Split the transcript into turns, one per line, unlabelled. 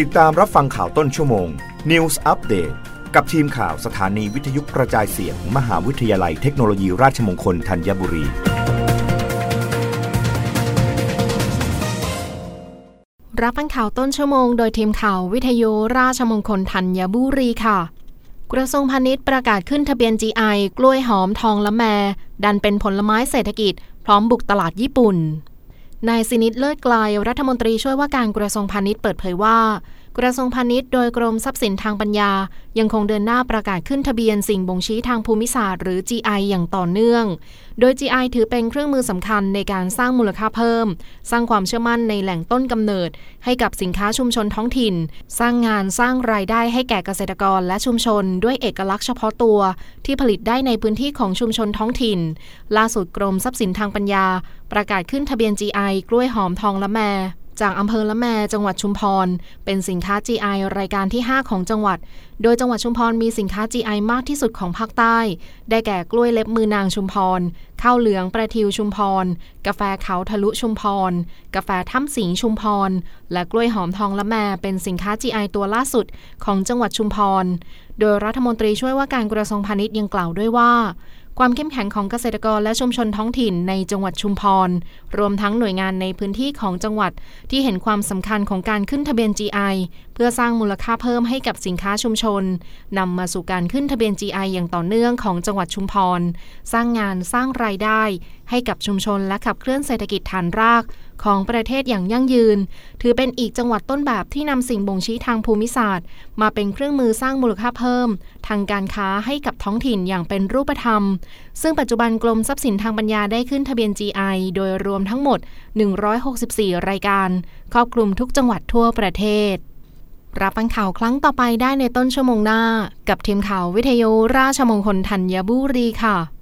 ติดตามรับฟังข่าวต้นชั่วโมง News Update กับทีมข่าวสถานีวิทยุกระจายเสียงมมหาวิทยาลัยเทคโนโลยีราชมงคลธัญบุรี
รับฟังข่าวต้นชั่วโมง โดยทีมข่าววิทยุราชมงคลธัญบุรีค่ะ กระทรวงพาณิชย์ประกาศขึ้นทะเบียน GI กล้วยหอมทองละแม ดันเป็นผลไม้เศรษฐกิจ พร้อมบุกตลาดญี่ปุ่น นายสินิตเลิศไกลรัฐมนตรีช่วยว่าการกระทรวงพาณิชย์เปิดเผยว่า กระทรวงพาณิชย์โดยกรมทรัพย์สินทางปัญญา ยังคงเดินหน้าประกาศขึ้นทะเบียนสิ่งบ่งชี้ทางภูมิศาสตร์หรือ GI อย่างต่อเนื่อง โดย GI ถือเป็นเครื่องมือสำคัญในการสร้างมูลค่าเพิ่ม สร้างความเชื่อมั่นในแหล่งต้นกำเนิด ให้กับสินค้าชุมชนท้องถิ่น สร้างงานสร้างรายได้ให้แก่เกษตรกรและชุมชน ด้วยเอกลักษณ์เฉพาะตัว ที่ผลิตได้ในพื้นที่ของชุมชนท้องถิ่น ล่าสุดกรมทรัพย์สินทางปัญญา ประกาศขึ้นทะเบียน GI กล้วยหอมทองละแม จากอำเภอละแมจังหวัดชุมพร เป็นสินค้า GI รายการที่ 5 ของจังหวัด โดยจังหวัดชุมพรมีสินค้า GI มากที่สุดของภาคใต้ ได้แก่กล้วยเล็บมือนางชุมพร ข้าวเหลืองประทิวชุมพร กาแฟเขาทะลุชุมพร กาแฟถ้ำสิงชุมพร และกล้วยหอมทองละแมเป็นสินค้า GI ตัวล่าสุดของจังหวัดชุมพร โดยรัฐมนตรีช่วยว่าการกระทรวงพาณิชย์ยังกล่าวด้วยว่า ความเข้มแข็งของเกษตรกรและชุมชนท้องถิ่นในจังหวัดชุมพร รวมทั้งหน่วยงานในพื้นที่ของจังหวัดที่เห็นความสำคัญของการขึ้นทะเบียน GI เพื่อสร้างมูลค่าเพิ่มให้กับสินค้าชุมชนนำมาสู่การขึ้นทะเบียน GI อย่างต่อเนื่องของจังหวัดชุมพร สร้างงานสร้างรายได้ ให้กับชุมชนและขับเคลื่อนเศรษฐกิจฐานรากของประเทศอย่างยั่งยืน ถือเป็นอีกจังหวัดต้นแบบที่นำสิ่งบ่งชี้ทางภูมิศาสตร์ มาเป็นเครื่องมือสร้างมูลค่าเพิ่ม ทางการค้าให้กับท้องถิ่นอย่างเป็นรูปธรรม ซึ่งปัจจุบันกรมทรัพย์สินทางปัญญาได้ขึ้นทะเบียน GI โดยรวมทั้งหมด 164 รายการ ครอบคลุมทุกจังหวัดทั่วประเทศ รับฟังข่าวครั้งต่อไปได้ในต้นชั่วโมงหน้า กับทีมข่าววิทยุราชมงคลธัญบุรีค่ะ